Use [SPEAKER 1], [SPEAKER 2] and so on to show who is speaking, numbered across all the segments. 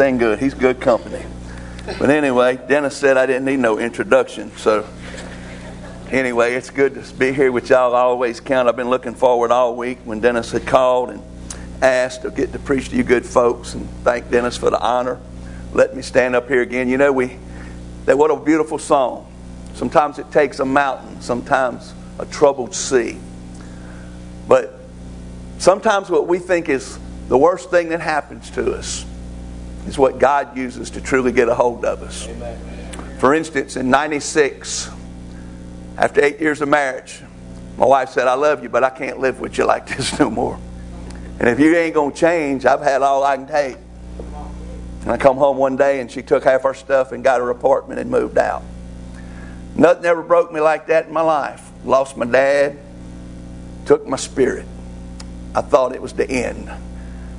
[SPEAKER 1] everything good. He's good company. But anyway, Dennis said I didn't need no introduction. So anyway, it's good to be here with y'all. I always count. I've been looking forward all week when Dennis had called and asked to get to preach to you good folks and thank Dennis for the honor. Let me stand up here again. You know, we that what a beautiful song. Sometimes it takes a mountain, sometimes a troubled sea. But sometimes what we think is the worst thing that happens to us is what God uses to truly get a hold of us. For instance, in 96, after eight years of marriage, my wife said, I love you, but I can't live with you like this no more. And if you ain't going to change, I've had all I can take. And I come home one day and she took half our stuff and got her apartment and moved out. Nothing ever broke me like that in my life. Lost my dad, took my spirit. I thought it was the end.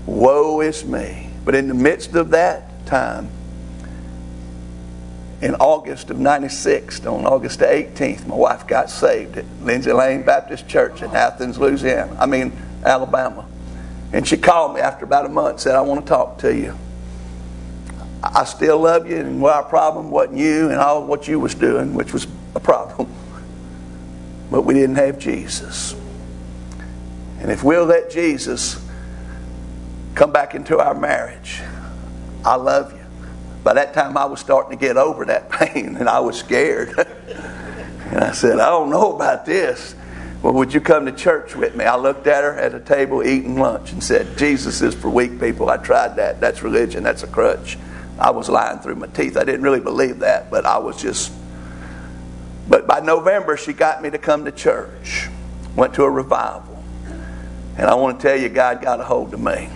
[SPEAKER 1] Woe is me. But in the midst of that time, in August of 96, on August the 18th, my wife got saved at Lindsay Lane Baptist Church in Athens, Louisiana. I mean, Alabama. And she called me after about a month said, I want to talk to you. I still love you, and our problem wasn't you and all what you was doing, which was a problem. But we didn't have Jesus. And if we'll let Jesus come back into our marriage, I love you. By that time, I was starting to get over that pain, and I was scared. and I said, I don't know about this. Well, would you come to church with me? I looked at her at a table eating lunch and said, Jesus is for weak people. I tried that. That's religion. That's a crutch. I was lying through my teeth. I didn't really believe that, but I was just. But by November, she got me to come to church. Went to a revival. And I want to tell you, God got a hold of me.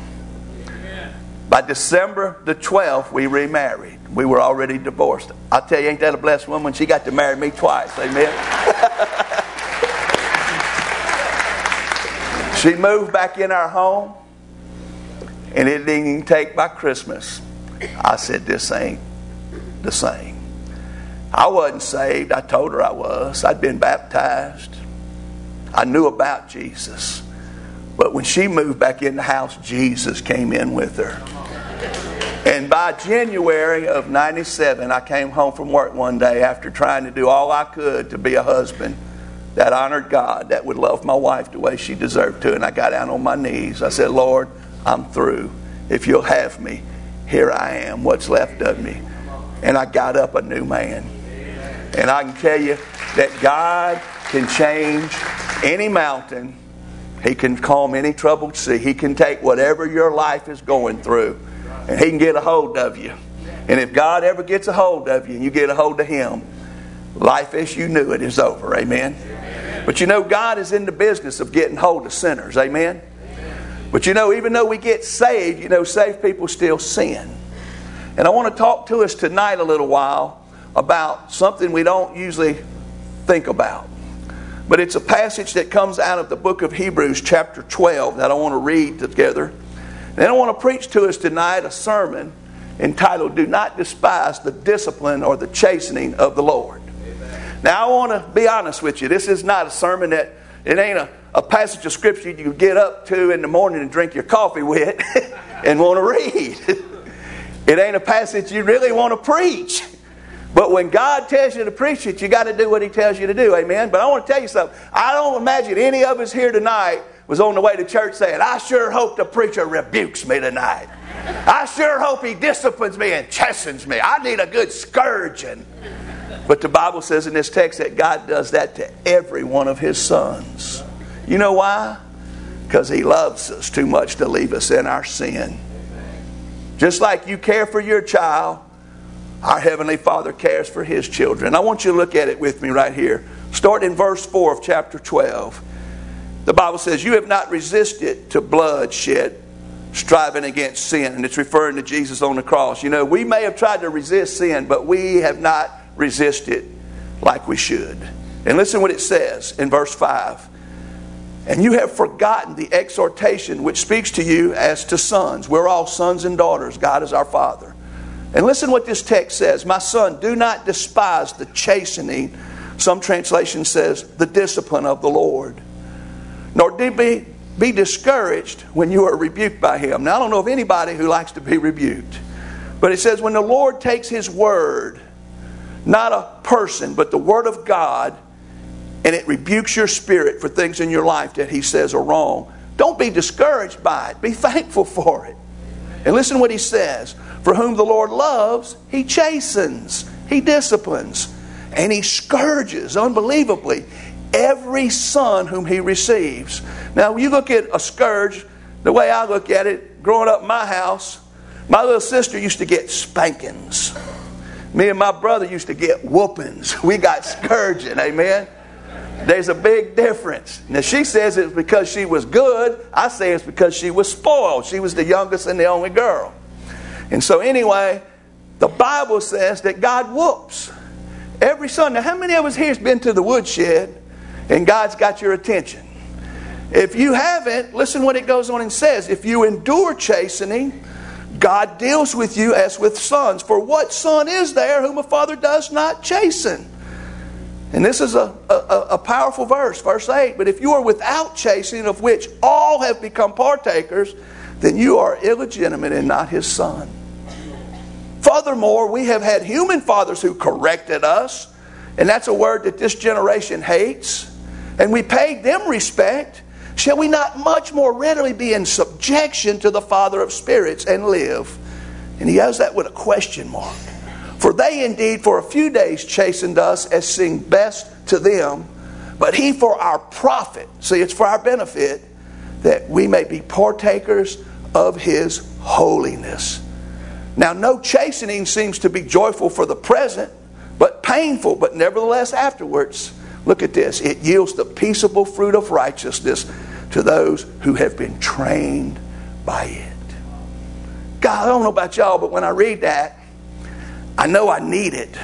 [SPEAKER 1] By December the 12th, we remarried. We were already divorced. I tell you, ain't that a blessed woman? She got to marry me twice. Amen. she moved back in our home, and it didn't even take by Christmas I said, This ain't the same. I wasn't saved. I told her I was. I'd been baptized. I knew about Jesus. But when she moved back in the house, Jesus came in with her. And by January of 97, I came home from work one day after trying to do all I could to be a husband that honored God, that would love my wife the way she deserved to. And I got down on my knees. I said, Lord, I'm through. If you'll have me, here I am, what's left of me. And I got up a new man. And I can tell you that God can change any mountain. He can calm any troubled sea. He can take whatever your life is going through and He can get a hold of you. And if God ever gets a hold of you and you get a hold of Him, life as you knew it is over. Amen. But you know, God is in the business of getting hold of sinners. Amen. But you know, even though we get saved, you know, saved people still sin. And I want to talk to us tonight a little while about something we don't usually think about. But it's a passage that comes out of the book of Hebrews, chapter 12, that I want to read together. Then I want to preach to us tonight a sermon entitled, Do Not Despise the Discipline or the Chastening of the Lord. Amen. Now, I want to be honest with you. This is not a sermon that, it ain't a a passage of scripture you get up to in the morning and drink your coffee with and want to read. it ain't a passage you really want to preach. But when God tells you to preach it, you got to do what He tells you to do. Amen. But I want to tell you something. I don't imagine any of us here tonight was on the way to church saying, I sure hope the preacher rebukes me tonight. I sure hope he disciplines me and chastens me. I need a good scourging. But the Bible says in this text that God does that to every one of his sons. You know why? Because He loves us too much to leave us in our sin. Just like you care for your child, our Heavenly Father cares for His children. I want you to look at it with me right here. Start in verse 4 of chapter 12. The Bible says, You have not resisted to bloodshed, striving against sin. And it's referring to Jesus on the cross. You know, we may have tried to resist sin, but we have not resisted like we should. And listen what it says in verse 5 and you have forgotten the exhortation which speaks to you as to sons. We're all sons and daughters. God is our Father. And listen what this text says My son, do not despise the chastening, some translation says, the discipline of the Lord, nor be, be discouraged when you are rebuked by him. Now, I don't know of anybody who likes to be rebuked. But it says, when the Lord takes His word, not a person, but the word of God, and it rebukes your spirit for things in your life that He says are wrong, don't be discouraged by it. Be thankful for it. And listen what He says For whom the Lord loves, He chastens, He disciplines, and He scourges unbelievably every son whom He receives. Now, when you look at a scourge, the way I look at it, growing up in my house, my little sister used to get spankings. Me and my brother used to get whoopings. We got scourging, amen? There's a big difference. Now, she says it's because she was good. I say it's because she was spoiled. She was the youngest and the only girl. And so, anyway, the Bible says that God whoops every son. Now, how many of us here has been to the woodshed and God's got your attention? If you haven't, listen what it goes on and says. If you endure chastening, God deals with you as with sons. For what son is there whom a father does not chasten? And this is a, a, a, powerful verse, verse 8. But if you are without chastening, of which all have become partakers, then you are illegitimate and not his son. Furthermore, we have had human fathers who corrected us, and that's a word that this generation hates, and we paid them respect. Shall we not much more readily be in subjection to the Father of spirits and live? And he has that with a question mark. For they indeed for a few days chastened us as seemed best to them, but he for our profit, see, it's for our benefit, that we may be partakers of his holiness. Now, no chastening seems to be joyful for the present, but painful, but nevertheless afterwards. Look at this. It yields the peaceable fruit of righteousness to those who have been trained by it. God, I don't know about y'all, but when I read that, I know I need it,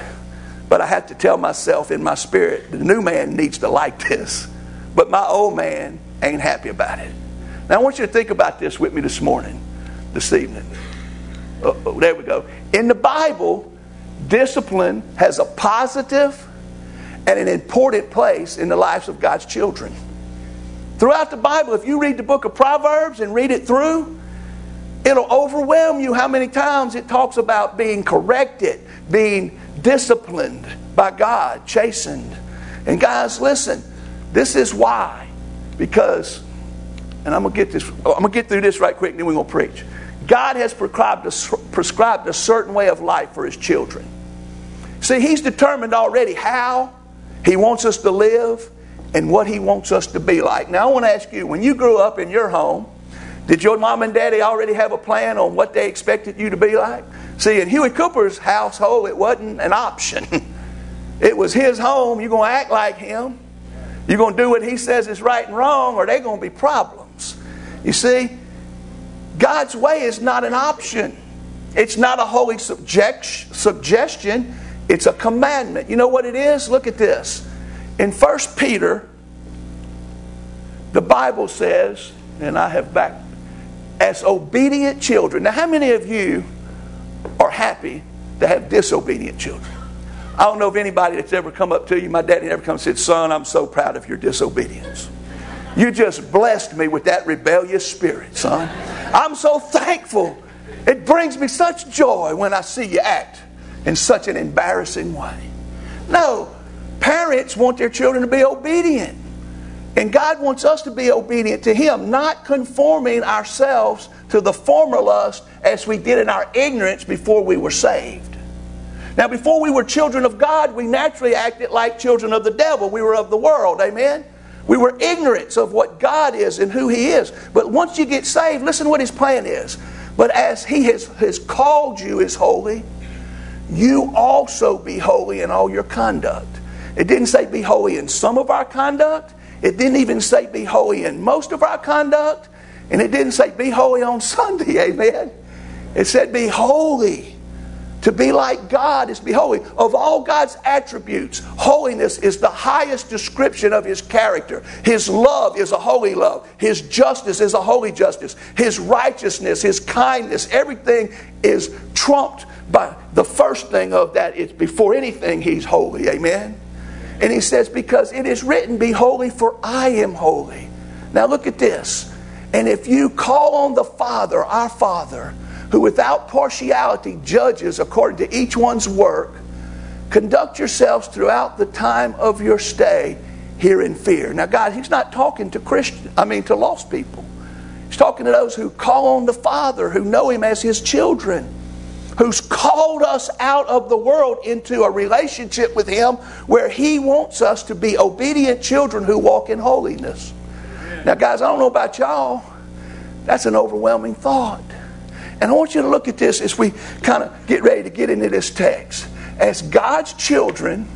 [SPEAKER 1] but I have to tell myself in my spirit the new man needs to like this, but my old man ain't happy about it. Now, I want you to think about this with me this morning, this evening. Oh, there we go. In the Bible, discipline has a positive and an important place in the lives of God's children. Throughout the Bible, if you read the book of Proverbs and read it through, it'll overwhelm you how many times it talks about being corrected, being disciplined by God, chastened. And guys, listen, this is why. Because, and I'm gonna get this, I'm gonna get through this right quick, and then we're gonna preach. God has prescribed a, prescribed a certain way of life for His children. See, He's determined already how He wants us to live and what He wants us to be like. Now, I want to ask you when you grew up in your home, did your mom and daddy already have a plan on what they expected you to be like? See, in Huey Cooper's household, it wasn't an option. it was his home. You're going to act like him. You're going to do what he says is right and wrong, or they're going to be problems. You see, God's way is not an option. It's not a holy subject, suggestion. It's a commandment. You know what it is? Look at this. In 1 Peter, the Bible says, and I have back, as obedient children. Now, how many of you are happy to have disobedient children? I don't know of anybody that's ever come up to you. My daddy never come and said, Son, I'm so proud of your disobedience. You just blessed me with that rebellious spirit, son. I'm so thankful. It brings me such joy when I see you act in such an embarrassing way. No, Parents want their children to be obedient. And God wants us to be obedient to Him, not conforming ourselves to the former lust as we did in our ignorance before we were saved. Now, before we were children of God, we naturally acted like children of the devil. We were of the world. Amen? We were ignorant of what God is and who He is. But once you get saved, listen what His plan is. But as He has, has called you as holy, you also be holy in all your conduct. It didn't say be holy in some of our conduct. It didn't even say be holy in most of our conduct. And it didn't say be holy on Sunday. Amen. It said be holy. To be like God is be holy. Of all God's attributes, holiness is the highest description of His character. His love is a holy love. His justice is a holy justice. His righteousness, His kindness, everything is trumped by the first thing of that. It's before anything, He's holy. Amen. And he says, Because it is written, Be holy, for I am holy. Now look at this. And if you call on the Father, our Father, who without partiality judges according to each one's work, conduct yourselves throughout the time of your stay here in fear. Now, God, He's not talking to Christian, I mean to lost people. He's talking to those who call on the Father, who know Him as His children, who's called us out of the world into a relationship with Him where He wants us to be obedient children who walk in holiness. Now, guys, I don't know about y'all. That's an overwhelming thought. And I want you to look at this as we kind of get ready to get into this text. As God's children,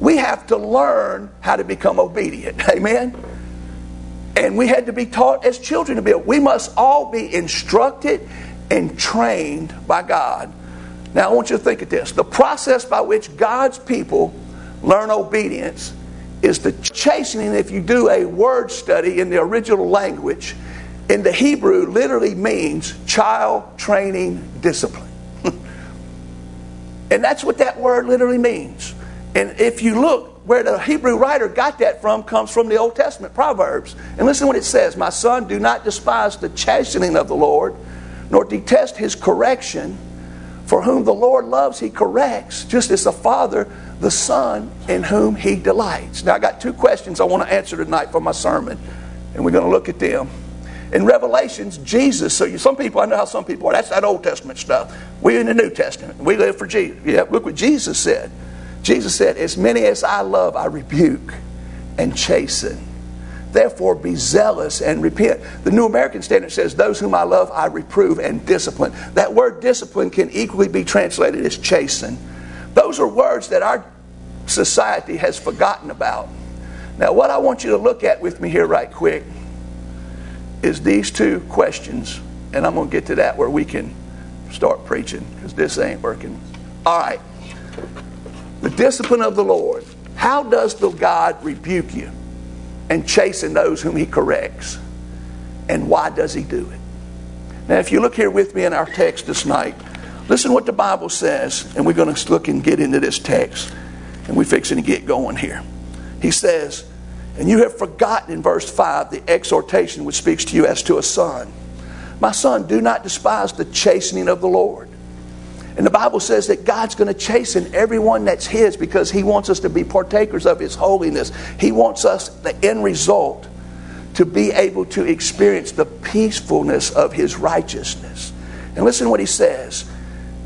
[SPEAKER 1] we have to learn how to become obedient. Amen? And we had to be taught as children to be. We must all be instructed and trained by God. Now, I want you to think of this. The process by which God's people learn obedience is the chastening, if you do a word study in the original language, in the Hebrew literally means child training discipline. and that's what that word literally means. And if you look, where the Hebrew writer got that from comes from the Old Testament, Proverbs. And listen what it says My son, do not despise the chastening of the Lord, nor detest his correction. For whom the Lord loves, he corrects, just as the Father the Son in whom He delights. Now, I got two questions I want to answer tonight for my sermon, and we're going to look at them. In Revelations, Jesus, so you, some people, I know how some people are, that's that Old Testament stuff. We're in the New Testament. We live for Jesus. Yeah, look what Jesus said. Jesus said, As many as I love, I rebuke and chasten. Therefore, be zealous and repent. The New American Standard says, Those whom I love, I reprove and discipline. That word discipline can equally be translated as chasten. Those are words that our society has forgotten about. Now, what I want you to look at with me here, right quick, is these two questions. And I'm going to get to that where we can start preaching because this ain't working. All right. The discipline of the Lord. How does the God rebuke you and chasten those whom he corrects? And why does he do it? Now, if you look here with me in our text this night, listen what the Bible says, and we're going to look and get into this text. And we're fixing to get going here. He says, And you have forgotten in verse 5 the exhortation which speaks to you as to a son. My son, do not despise the chastening of the Lord. And the Bible says that God's going to chasten everyone that's His because He wants us to be partakers of His holiness. He wants us, the end result, to be able to experience the peacefulness of His righteousness. And listen to what He says.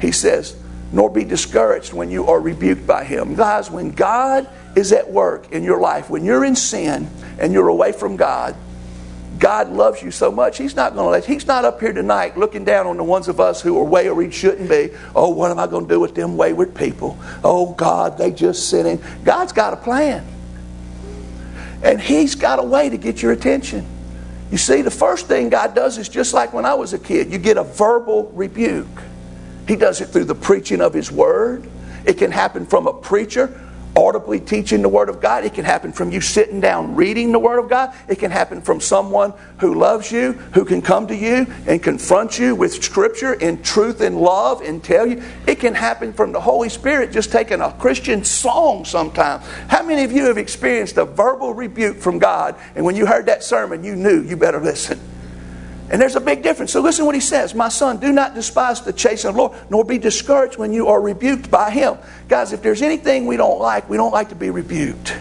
[SPEAKER 1] He says, nor be discouraged when you are rebuked by him. Guys, when God is at work in your life, when you're in sin and you're away from God, God loves you so much. He's not going to let. He's not up here tonight looking down on the ones of us who are way where he shouldn't be. Oh, what am I going to do with them wayward people? Oh God, they just sinning. God's got a plan, and He's got a way to get your attention. You see, the first thing God does is just like when I was a kid. You get a verbal rebuke. He does it through the preaching of His Word. It can happen from a preacher audibly teaching the Word of God. It can happen from you sitting down reading the Word of God. It can happen from someone who loves you, who can come to you and confront you with Scripture in truth and love and tell you. It can happen from the Holy Spirit just taking a Christian song sometime. How many of you have experienced a verbal rebuke from God and when you heard that sermon, you knew you better listen? And there's a big difference. So listen what he says. My son, do not despise the chastening of the Lord, nor be discouraged when you are rebuked by him. Guys, if there's anything we don't like, we don't like to be rebuked.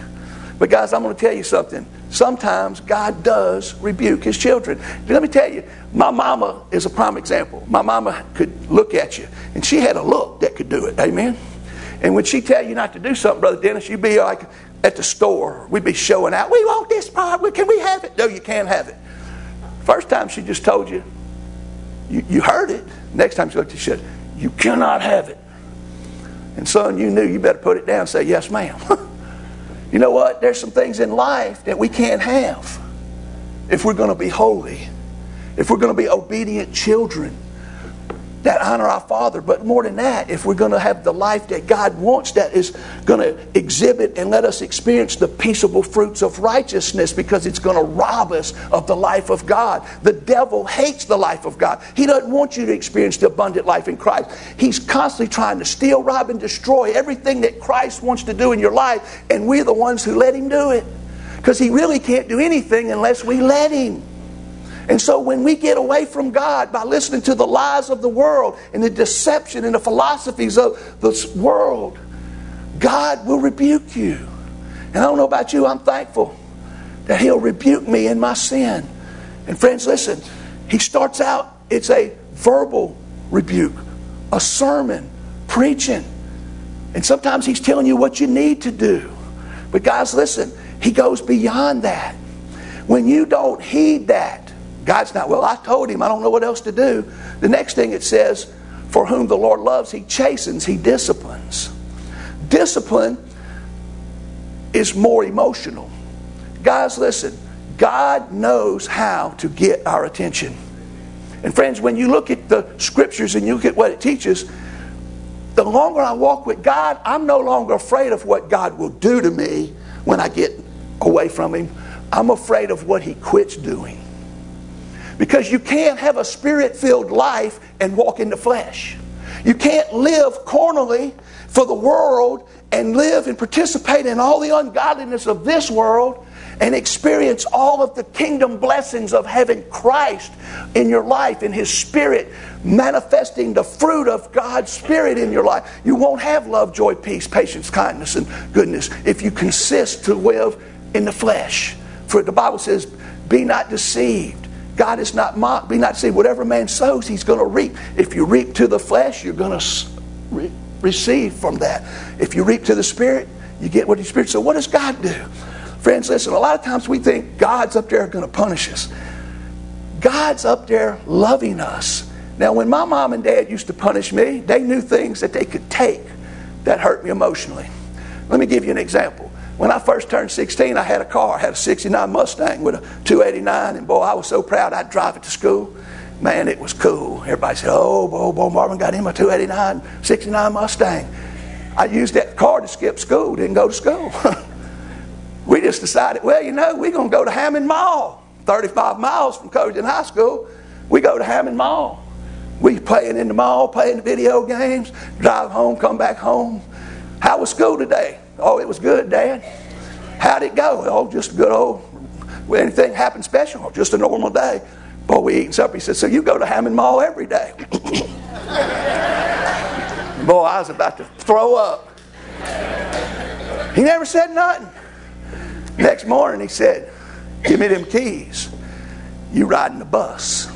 [SPEAKER 1] But guys, I'm going to tell you something. Sometimes God does rebuke his children. Let me tell you, my mama is a prime example. My mama could look at you, and she had a look that could do it. Amen? And when she tell you not to do something, Brother Dennis, you'd be like at the store. We'd be showing out, we want this part. Can we have it? No, you can't have it. First time she just told you, you, you heard it. Next time she looked at you, she said, You cannot have it. And son, you knew you better put it down say, Yes, ma'am. you know what? There's some things in life that we can't have if we're going to be holy, if we're going to be obedient children that honor our Father. But more than that, if we're going to have the life that God wants, that is going to exhibit and let us experience the peaceable fruits of righteousness because it's going to rob us of the life of God. The devil hates the life of God. He doesn't want you to experience the abundant life in Christ. He's constantly trying to steal, rob, and destroy everything that Christ wants to do in your life, and we're the ones who let him do it. Because he really can't do anything unless we let him. And so when we get away from God by listening to the lies of the world and the deception and the philosophies of this world, God will rebuke you. And I don't know about you, I'm thankful that He'll rebuke me in my sin. And friends, listen, He starts out, it's a verbal rebuke, a sermon, preaching. And sometimes He's telling you what you need to do. But guys, listen, He goes beyond that. When you don't heed that, God's not, well, I told him, I don't know what else to do. The next thing it says, for whom the Lord loves, he chastens, he disciplines. Discipline is more emotional. Guys, listen, God knows how to get our attention. And friends, when you look at the scriptures and you look at what it teaches, the longer I walk with God, I'm no longer afraid of what God will do to me when I get away from Him. I'm afraid of what He quits doing. Because you can't have a spirit filled life and walk in the flesh. You can't live carnally for the world and live and participate in all the ungodliness of this world and experience all of the kingdom blessings of having Christ in your life, in His Spirit, manifesting the fruit of God's Spirit in your life. You won't have love, joy, peace, patience, kindness, and goodness if you consist to live in the flesh. For the Bible says, Be not deceived. God is not mocked. Be not deceived. Whatever man sows, he's going to reap. If you reap to the flesh, you're going to re- receive from that. If you reap to the Spirit, you get what the Spirit. So, what does God do? Friends, listen, a lot of times we think God's up there going to punish us. God's up there loving us. Now, when my mom and dad used to punish me, they knew things that they could take that hurt me emotionally. Let me give you an example. When I first turned 16, I had a car. I had a 69 Mustang with a 289, and boy, I was so proud I'd drive it to school. Man, it was cool. Everybody said, Oh, boy, boy Marvin got him a 289, 69 Mustang. I used that car to skip school, didn't go to school. we just decided, well, you know, we're going to go to Hammond Mall, 35 miles from Covington High School. We go to Hammond Mall. We playing in the mall, playing the video games, drive home, come back home. How was school today? Oh, it was good, Dad. How'd it go? Oh, just good old, anything happened special? Just a normal day. Boy, we eating supper. He said, So you go to Hammond Mall every day? Boy, I was about to throw up. He never said nothing. Next morning, he said, Give me them keys. You riding the bus.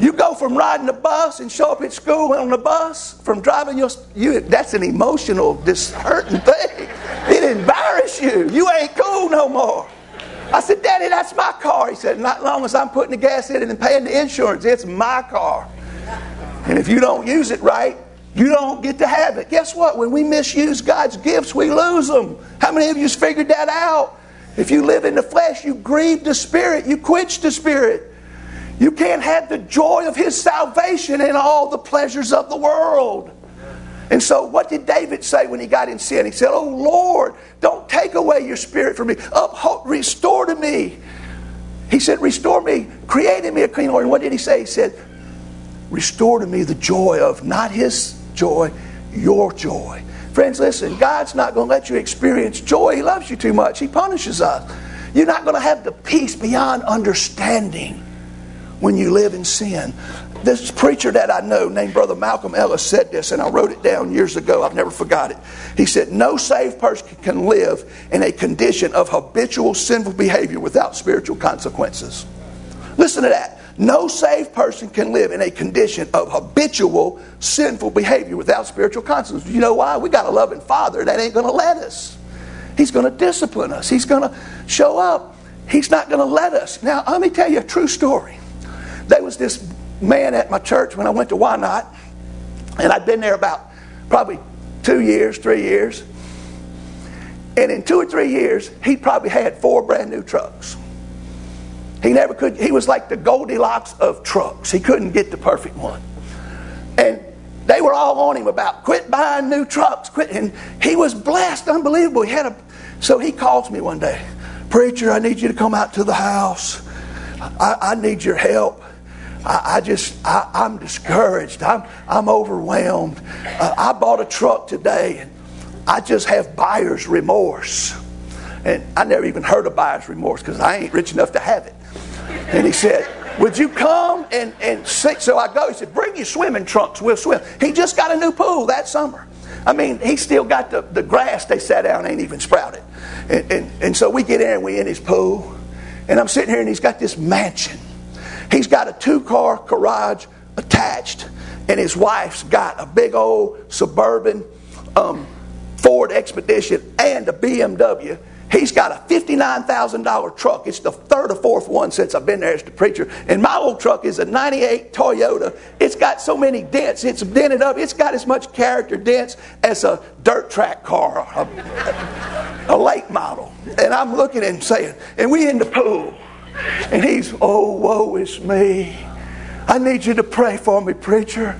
[SPEAKER 1] You go from riding the bus and show up at school on the bus, from driving your you that's an emotional, disheartening thing. It embarrass you. You ain't cool no more. I said, Daddy, that's my car. He said, Not long as I'm putting the gas in it and paying the insurance, it's my car. And if you don't use it right, you don't get to have it. Guess what? When we misuse God's gifts, we lose them. How many of you figured that out? If you live in the flesh, you grieve the Spirit, you quench the Spirit. You can't have the joy of his salvation and all the pleasures of the world. And so, what did David say when he got in sin? He said, Oh Lord, don't take away your spirit from me. Uphold, restore to me. He said, Restore me, create in me a clean heart. And what did he say? He said, Restore to me the joy of not his joy, your joy. Friends, listen, God's not going to let you experience joy. He loves you too much. He punishes us. You're not going to have the peace beyond understanding when you live in sin. This preacher that I know named Brother Malcolm Ellis said this, and I wrote it down years ago. I've never forgot it. He said, No saved person can live in a condition of habitual sinful behavior without spiritual consequences. Listen to that. No saved person can live in a condition of habitual sinful behavior without spiritual consequences. You know why? We got a loving Father that ain't going to let us. He's going to discipline us. He's going to show up. He's not going to let us. Now, let me tell you a true story. There was this man at my church when I went to Why Not, and I'd been there about probably two years, three years. And in two or three years, he probably had four brand new trucks. He never could, he was like the Goldilocks of trucks. He couldn't get the perfect one. And they were all on him about quit buying new trucks, quit. And he was blessed, unbelievable. He had a, so he calls me one day, Preacher, I need you to come out to the house. I, I need your help. I, I just, I, am discouraged. I'm, I'm overwhelmed. Uh, I bought a truck today and I just have buyer's remorse. And I never even heard of buyer's remorse because I ain't rich enough to have it. And he said, Would you come and, and sing? So I go. He said, Bring your swimming trunks. We'll swim. He just got a new pool that summer. I mean, he still got the, the grass they sat down ain't even sprouted. And, and, and so we get in and we in his pool. And I'm sitting here and he's got this mansion. He's got a two car garage attached. And his wife's got a big old suburban um, Ford Expedition and a BMW He's got a $59,000 truck. It's the third or fourth one since I've been there as the preacher. And my old truck is a 98 Toyota. It's got so many dents. It's dented up. It's got as much character dents as a dirt track car, a, a late model. And I'm looking him saying, and we in the pool. And he's, oh, woe is me. I need you to pray for me, preacher.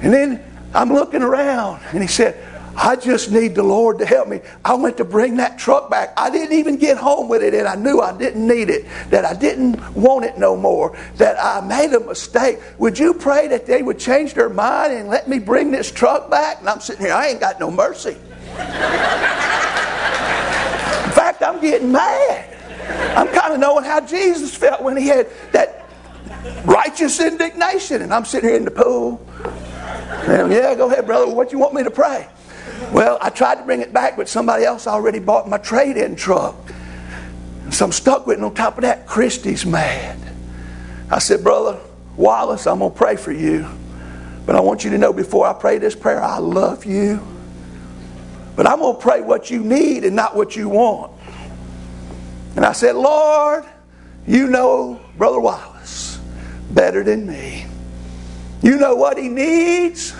[SPEAKER 1] And then I'm looking around, and he said, I just need the Lord to help me. I went to bring that truck back. I didn't even get home with it, and I knew I didn't need it, that I didn't want it no more, that I made a mistake. Would you pray that they would change their mind and let me bring this truck back? And I'm sitting here, I ain't got no mercy. In fact, I'm getting mad. I'm kind of knowing how Jesus felt when he had that righteous indignation. And I'm sitting here in the pool. And yeah, go ahead, brother. What you want me to pray? Well, I tried to bring it back, but somebody else already bought my trade in truck. So I'm stuck with it. And on top of that, Christy's mad. I said, Brother Wallace, I'm going to pray for you. But I want you to know before I pray this prayer, I love you. But I'm going to pray what you need and not what you want. And I said, Lord, you know Brother Wallace better than me. You know what he needs,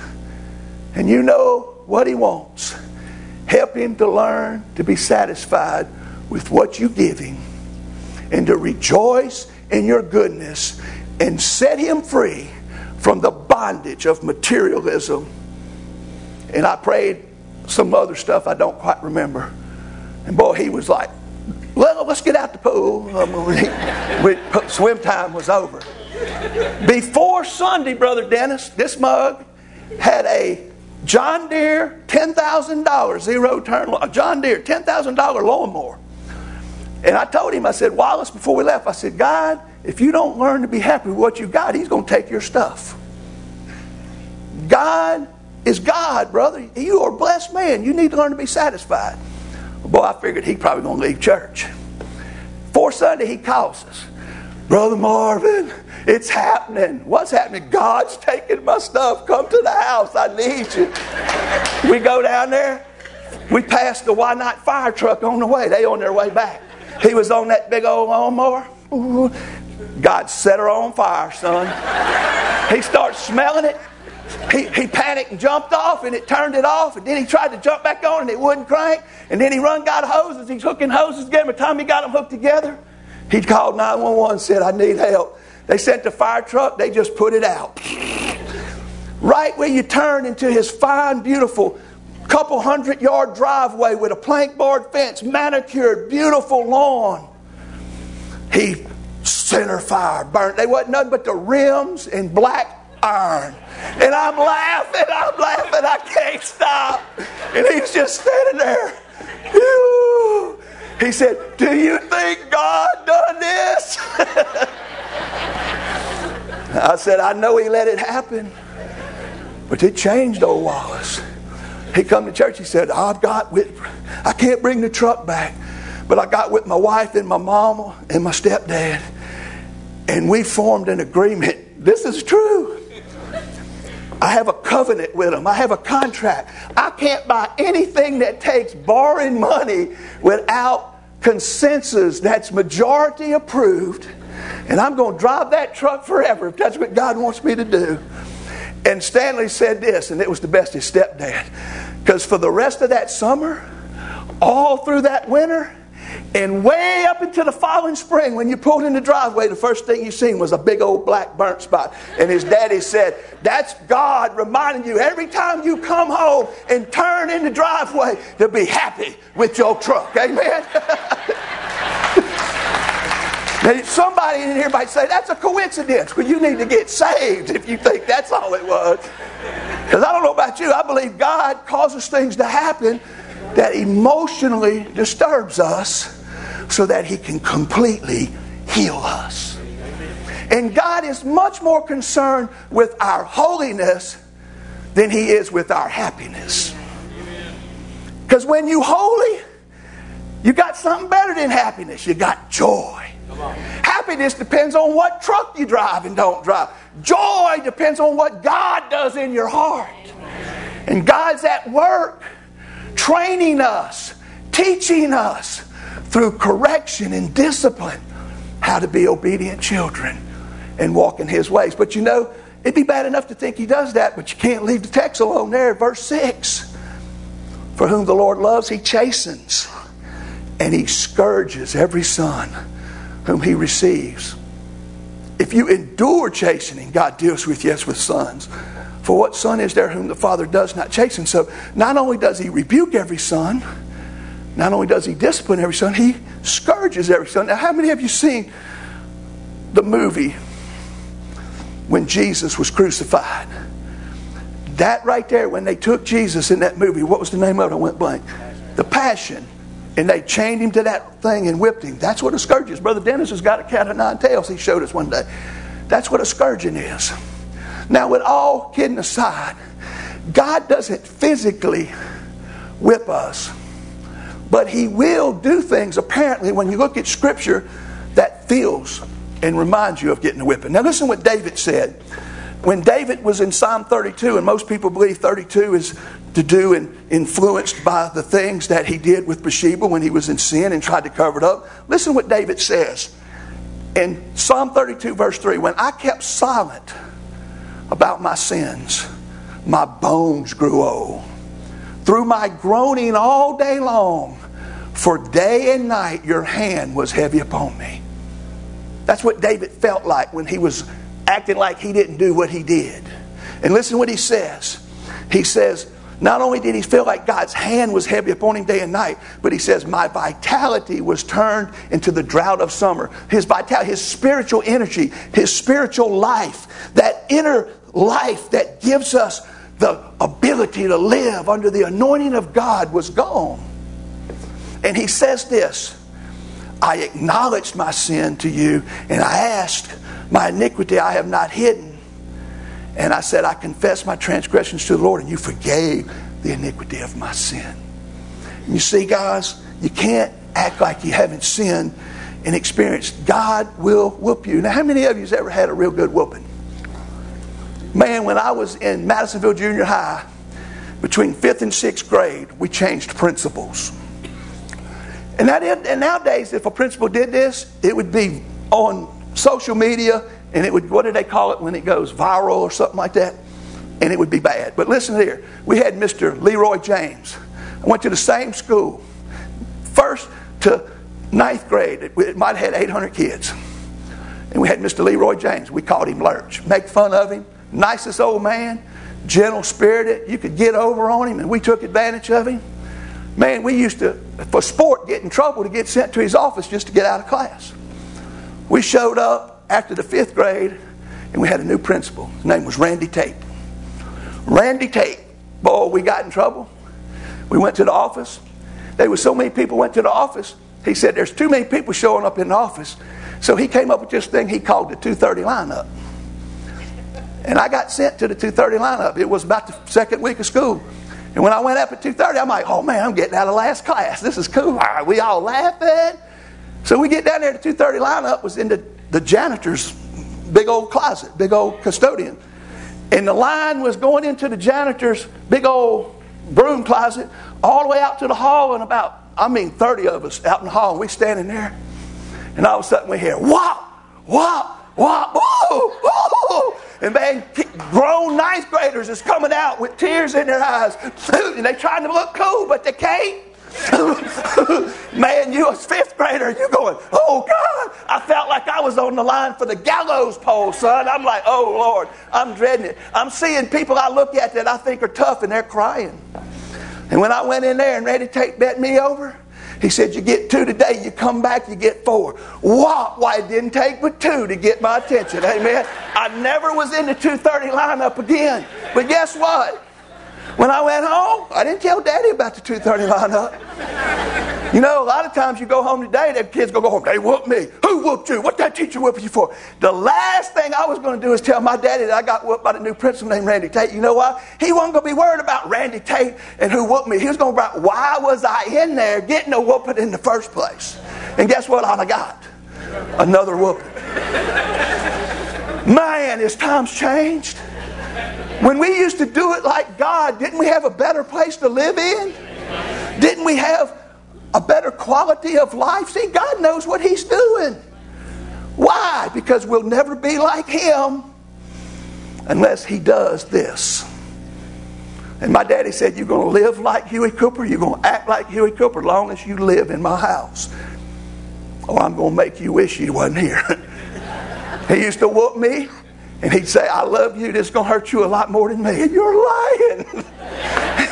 [SPEAKER 1] and you know what he wants. Help him to learn to be satisfied with what you give him and to rejoice in your goodness and set him free from the bondage of materialism. And I prayed some other stuff I don't quite remember. And boy, he was like, well, let's get out the pool. Um, we, swim time was over. Before Sunday, Brother Dennis, this mug had a John Deere, $10,000 zero turn, a John Deere, $10,000 lawnmower. And I told him, I said, Wallace, before we left, I said, God, if you don't learn to be happy with what you got, He's going to take your stuff. God is God, brother. You are a blessed man. You need to learn to be satisfied. Boy, I figured he probably to leave church. For Sunday, he calls us. Brother Marvin, it's happening. What's happening? God's taking my stuff. Come to the house. I need you. We go down there. We pass the Why Not fire truck on the way. They on their way back. He was on that big old lawnmower. God set her on fire, son. He starts smelling it. He, he panicked and jumped off and it turned it off. And then he tried to jump back on and it wouldn't crank. And then he run got hoses. He's hooking hoses together. By the time he got them hooked together, he called 911 and said, I need help. They sent the fire truck, they just put it out. Right where you turn into his fine, beautiful, couple hundred yard driveway with a plank board fence, manicured, beautiful lawn. He center fire burnt. They wasn't nothing but the rims and black iron. And I'm laughing, I'm laughing, I can't stop. And he's just standing there. He said, Do you think God done this? I said, I know he let it happen. But it changed old Wallace. He come to church, he said, I've got with I can't bring the truck back. But I got with my wife and my mama and my stepdad. And we formed an agreement. This is true. I have a covenant with them. I have a contract. I can't buy anything that takes borrowing money without consensus that's majority approved and I'm going to drive that truck forever if that's what God wants me to do. And Stanley said this, and it was the best his stepdad. Because for the rest of that summer, all through that winter, and way up into the following spring, when you pulled in the driveway, the first thing you seen was a big old black burnt spot. And his daddy said, That's God reminding you every time you come home and turn in the driveway to be happy with your truck. Amen. Somebody in here might say that's a coincidence. Well, you need to get saved if you think that's all it was. Because I don't know about you, I believe God causes things to happen that emotionally disturbs us so that He can completely heal us. And God is much more concerned with our holiness than He is with our happiness. Because when you holy, you got something better than happiness. You got joy. Happiness depends on what truck you drive and don't drive. Joy depends on what God does in your heart. And God's at work training us, teaching us through correction and discipline how to be obedient children and walk in His ways. But you know, it'd be bad enough to think He does that, but you can't leave the text alone there. Verse 6 For whom the Lord loves, He chastens, and He scourges every son whom He receives. If you endure chastening, God deals with you as with sons. For what son is there whom the Father does not chasten? So not only does He rebuke every son, not only does He discipline every son, He scourges every son. Now, how many have you seen the movie when Jesus was crucified? That right there, when they took Jesus in that movie, what was the name of it? I went blank. The Passion. And they chained him to that thing and whipped him. That's what a scourge is. Brother Dennis has got a cat of nine tails, he showed us one day. That's what a scourging is. Now, with all kidding aside, God doesn't physically whip us, but He will do things, apparently, when you look at Scripture, that feels and reminds you of getting a whipping. Now, listen what David said. When David was in Psalm 32, and most people believe 32 is to do and influenced by the things that he did with Bathsheba when he was in sin and tried to cover it up, listen what David says in Psalm 32, verse 3 When I kept silent about my sins, my bones grew old. Through my groaning all day long, for day and night your hand was heavy upon me. That's what David felt like when he was acting like he didn't do what he did. And listen what he says. He says, not only did he feel like God's hand was heavy upon him day and night, but he says, My vitality was turned into the drought of summer. His vitality, his spiritual energy, his spiritual life, that inner life that gives us the ability to live under the anointing of God was gone. And he says this I acknowledged my sin to you, and I asked, My iniquity I have not hidden. And I said, I confess my transgressions to the Lord, and you forgave the iniquity of my sin. And you see, guys, you can't act like you haven't sinned and experienced. God will whoop you. Now, how many of you has ever had a real good whooping? Man, when I was in Madisonville Junior High, between fifth and sixth grade, we changed principals. And, that, and nowadays, if a principal did this, it would be on social media and it would, what do they call it when it goes viral or something like that? And it would be bad. But listen here. We had Mr. Leroy James. I went to the same school. First to ninth grade, it might have had 800 kids. And we had Mr. Leroy James. We called him Lurch. Make fun of him. Nicest old man. Gentle spirited. You could get over on him, and we took advantage of him. Man, we used to, for sport, get in trouble to get sent to his office just to get out of class. We showed up after the fifth grade, and we had a new principal. His name was Randy Tate. Randy Tate, boy, we got in trouble. We went to the office. There was so many people went to the office. He said, "There's too many people showing up in the office." So he came up with this thing he called the 2:30 lineup. And I got sent to the 2:30 lineup. It was about the second week of school. And when I went up at 2:30, I'm like, "Oh man, I'm getting out of last class. This is cool." All right, we all laughing. So we get down there. The 2:30 lineup was in the the janitor's big old closet, big old custodian. And the line was going into the janitor's big old broom closet all the way out to the hall, and about, I mean, 30 of us out in the hall, and we standing there. And all of a sudden we hear, whop, whop, whop, whoa, whoa. And man, grown ninth graders is coming out with tears in their eyes. And they trying to look cool, but they can't. Man, you a fifth grader, you going, oh God. I felt like I was on the line for the gallows pole, son. I'm like, oh Lord, I'm dreading it. I'm seeing people I look at that I think are tough and they're crying. And when I went in there and ready to take bet me over, he said, You get two today, you come back, you get four. What? Why it didn't take but two to get my attention. Amen. I never was in the 230 lineup again. But guess what? When I went home, I didn't tell Daddy about the 230 lineup. You know, a lot of times you go home today, the kids go, go home, they whooped me. Who whooped you? What that teacher whooped you for? The last thing I was going to do is tell my daddy that I got whooped by the new principal named Randy Tate. You know why? He wasn't going to be worried about Randy Tate and who whooped me. He was going to be why was I in there getting a whooping in the first place? And guess what I got? Another whooping. Man, as times changed. When we used to do it like God, didn't we have a better place to live in? Didn't we have a better quality of life? See, God knows what He's doing. Why? Because we'll never be like Him unless He does this. And my daddy said, You're going to live like Huey Cooper, you're going to act like Huey Cooper long as you live in my house. Oh, I'm going to make you wish you wasn't here. he used to whoop me and he'd say, I love you, this is going to hurt you a lot more than me. And you're lying.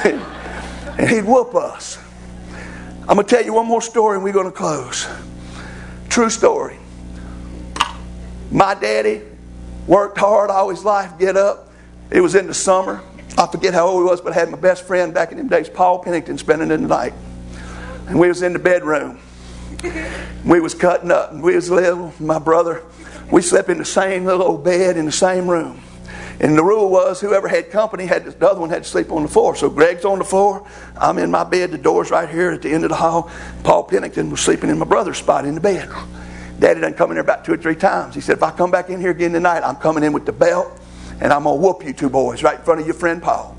[SPEAKER 1] and he'd whoop us. I'm going to tell you one more story and we're going to close. True story. My daddy worked hard all his life, get up. It was in the summer. I forget how old he was, but I had my best friend back in them days, Paul Pennington, spending the night. And we was in the bedroom. We was cutting up. And we was little, my brother we slept in the same little old bed in the same room. And the rule was whoever had company had to, the other one had to sleep on the floor. So Greg's on the floor. I'm in my bed. The door's right here at the end of the hall. Paul Pennington was sleeping in my brother's spot in the bed. Daddy done come in there about two or three times. He said, if I come back in here again tonight, I'm coming in with the belt and I'm going to whoop you two boys right in front of your friend Paul.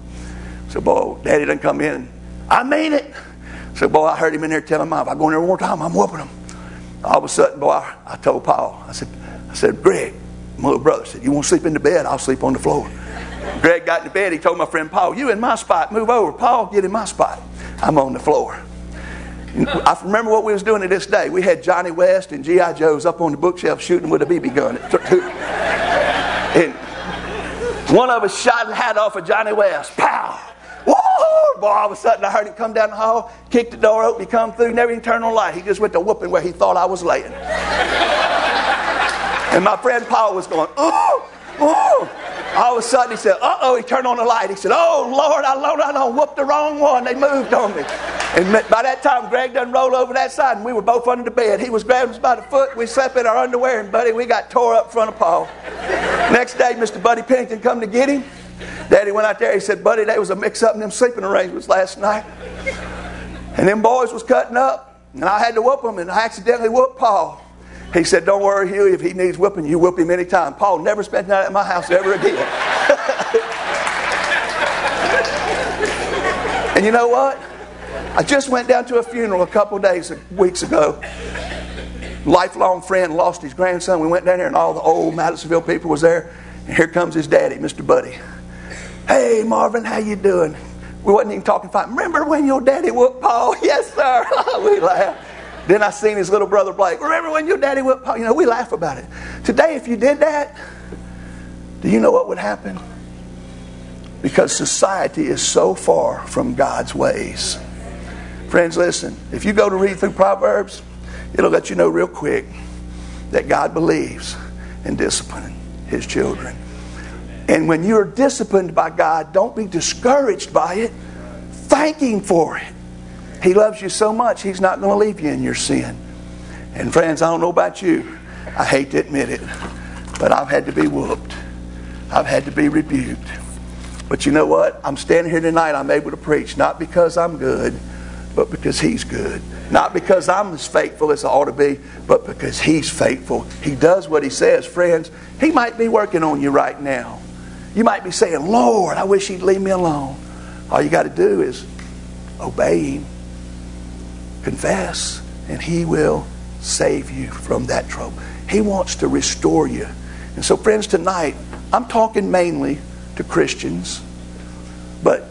[SPEAKER 1] So, boy, Daddy done come in. I mean it. So, boy, I heard him in there telling Mom, if I go in there one more time, I'm whooping him. All of a sudden, boy, I, I told Paul, I said, I said, Greg, my little brother said, You want to sleep in the bed? I'll sleep on the floor. Greg got in the bed. He told my friend Paul, You in my spot. Move over. Paul, get in my spot. I'm on the floor. I remember what we was doing to this day. We had Johnny West and G.I. Joes up on the bookshelf shooting with a BB gun. and one of us shot the hat off of Johnny West. Pow! Boy, all of a sudden I heard him come down the hall, kick the door open, he come through, never even turned on light. He just went to whooping where he thought I was laying. And my friend Paul was going, ooh, ooh. All of a sudden he said, uh oh, he turned on the light. He said, oh, Lord, I, Lord, I done whooped the wrong one. They moved on me. And by that time, Greg done rolled over that side and we were both under the bed. He was grabbing us by the foot. We slept in our underwear and, buddy, we got tore up front of Paul. Next day, Mr. Buddy Pennington come to get him. Daddy went out there. He said, buddy, there was a mix up in them sleeping arrangements last night. And them boys was cutting up. And I had to whoop them and I accidentally whooped Paul. He said, Don't worry, Huey, if he needs whipping, you whip him anytime. Paul never spent night at my house ever again. and you know what? I just went down to a funeral a couple days, weeks ago. Lifelong friend lost his grandson. We went down there, and all the old Madisonville people was there. And here comes his daddy, Mr. Buddy. Hey, Marvin, how you doing? We wasn't even talking fight. Remember when your daddy whooped Paul? Yes, sir. we laughed. Then I seen his little brother Blake. Remember when your daddy went? You know, we laugh about it. Today, if you did that, do you know what would happen? Because society is so far from God's ways. Friends, listen. If you go to read through Proverbs, it'll let you know real quick that God believes in disciplining His children. And when you're disciplined by God, don't be discouraged by it. Thank Him for it. He loves you so much, He's not going to leave you in your sin. And friends, I don't know about you. I hate to admit it, but I've had to be whooped. I've had to be rebuked. But you know what? I'm standing here tonight, I'm able to preach, not because I'm good, but because He's good. Not because I'm as faithful as I ought to be, but because He's faithful. He does what He says. Friends, He might be working on you right now. You might be saying, Lord, I wish He'd leave me alone. All you got to do is obey Him confess, and He will save you from that trouble. He wants to restore you. And so, friends, tonight, I'm talking mainly to Christians, but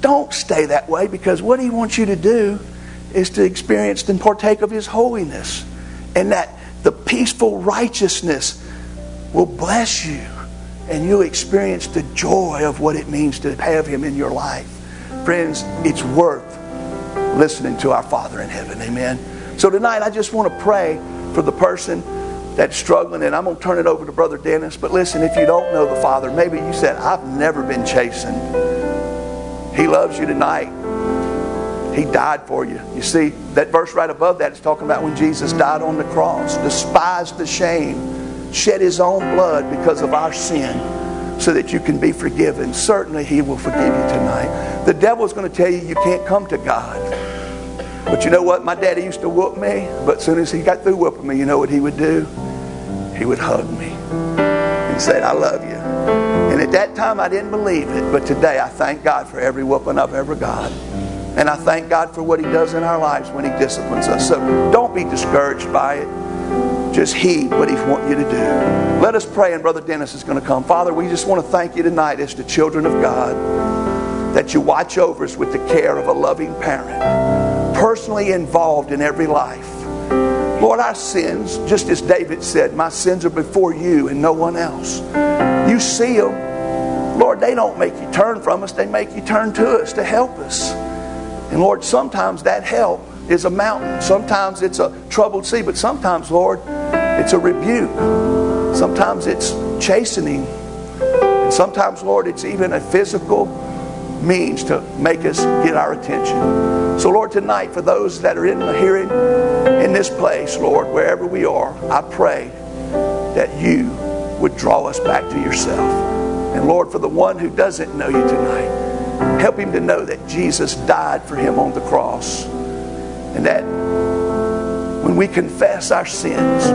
[SPEAKER 1] don't stay that way because what He wants you to do is to experience and partake of His holiness, and that the peaceful righteousness will bless you, and you'll experience the joy of what it means to have Him in your life. Friends, it's worth listening to our Father in heaven. Amen. So tonight, I just want to pray for the person that's struggling, and I'm going to turn it over to Brother Dennis. But listen, if you don't know the Father, maybe you said, I've never been chastened. He loves you tonight. He died for you. You see, that verse right above that is talking about when Jesus died on the cross, despised the shame, shed his own blood because of our sin so that you can be forgiven. Certainly, he will forgive you tonight. The devil's going to tell you you can't come to God. But you know what? My daddy used to whoop me, but as soon as he got through whooping me, you know what he would do? He would hug me and say, I love you. And at that time, I didn't believe it, but today I thank God for every whooping I've ever got. And I thank God for what He does in our lives when He disciplines us. So don't be discouraged by it. Just heed what He wants you to do. Let us pray, and Brother Dennis is going to come. Father, we just want to thank you tonight as the children of God that you watch over us with the care of a loving parent, personally involved in every life. Lord, our sins, just as David said, my sins are before you and no one else. You see them. Lord, they don't make you turn from us, they make you turn to us to help us. And Lord, sometimes that help is a mountain. Sometimes it's a troubled sea, but sometimes, Lord, it's a rebuke. Sometimes it's chastening. And sometimes, Lord, it's even a physical means to make us get our attention. So, Lord, tonight, for those that are in the hearing in this place, Lord, wherever we are, I pray that you would draw us back to yourself. And Lord, for the one who doesn't know you tonight, Help him to know that Jesus died for him on the cross. And that when we confess our sins,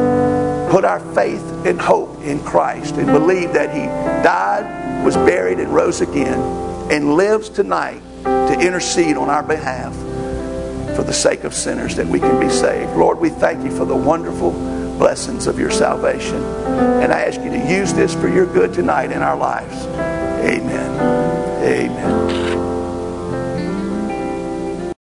[SPEAKER 1] put our faith and hope in Christ, and believe that he died, was buried, and rose again, and lives tonight to intercede on our behalf for the sake of sinners that we can be saved. Lord, we thank you for the wonderful blessings of your salvation. And I ask you to use this for your good tonight in our lives. Amen. Amen.